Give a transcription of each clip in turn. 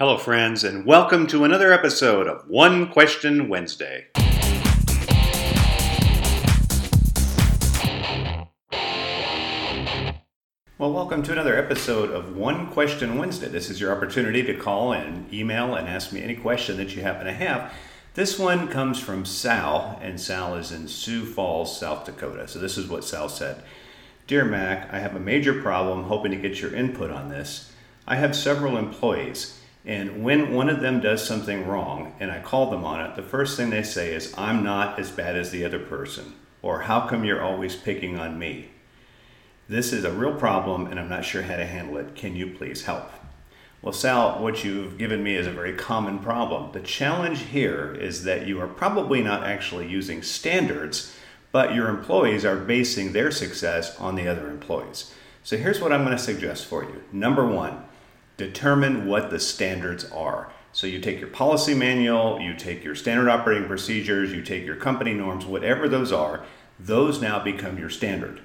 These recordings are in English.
Hello, friends, and welcome to another episode of One Question Wednesday. Well, welcome to another episode of One Question Wednesday. This is your opportunity to call and email and ask me any question that you happen to have. This one comes from Sal, and Sal is in Sioux Falls, South Dakota. So, this is what Sal said Dear Mack, I have a major problem, hoping to get your input on this. I have several employees. And when one of them does something wrong and I call them on it, the first thing they say is, I'm not as bad as the other person, or how come you're always picking on me? This is a real problem and I'm not sure how to handle it. Can you please help? Well, Sal, what you've given me is a very common problem. The challenge here is that you are probably not actually using standards, but your employees are basing their success on the other employees. So here's what I'm going to suggest for you. Number one, determine what the standards are. So you take your policy manual, you take your standard operating procedures, you take your company norms, whatever those are, those now become your standard.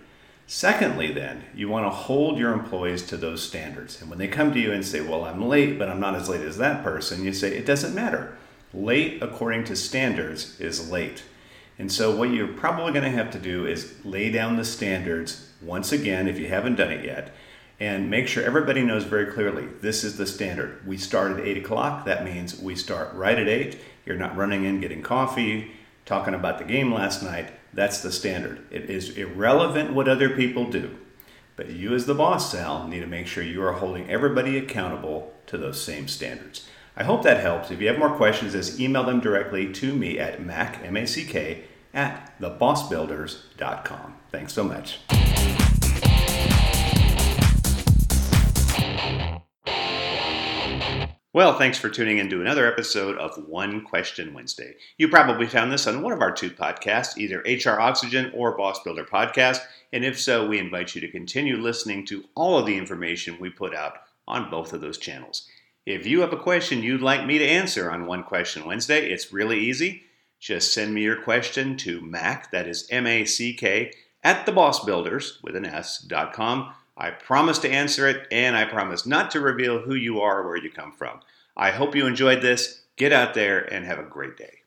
Secondly, then, you want to hold your employees to those standards. And when they come to you and say, Well, I'm late, but I'm not as late as that person, you say, It doesn't matter. Late, according to standards, is late. And so, what you're probably going to have to do is lay down the standards once again, if you haven't done it yet, and make sure everybody knows very clearly this is the standard. We start at 8 o'clock. That means we start right at 8. You're not running in getting coffee, talking about the game last night. That's the standard. It is irrelevant what other people do. But you, as the boss, Sal, need to make sure you are holding everybody accountable to those same standards. I hope that helps. If you have more questions, just email them directly to me at mack, M-A-C-K, at thebossbuilders.com. Thanks so much. Well, thanks for tuning in to another episode of One Question Wednesday. You probably found this on one of our two podcasts, either HR Oxygen or Boss Builder Podcast, and if so, we invite you to continue listening to all of the information we put out on both of those channels. If you have a question you'd like me to answer on One Question Wednesday, it's really easy. Just send me your question to Mack, that is M A C K, at thebossbuilders with an S dot com. I promise to answer it, and I promise not to reveal who you are or where you come from. I hope you enjoyed this. Get out there and have a great day.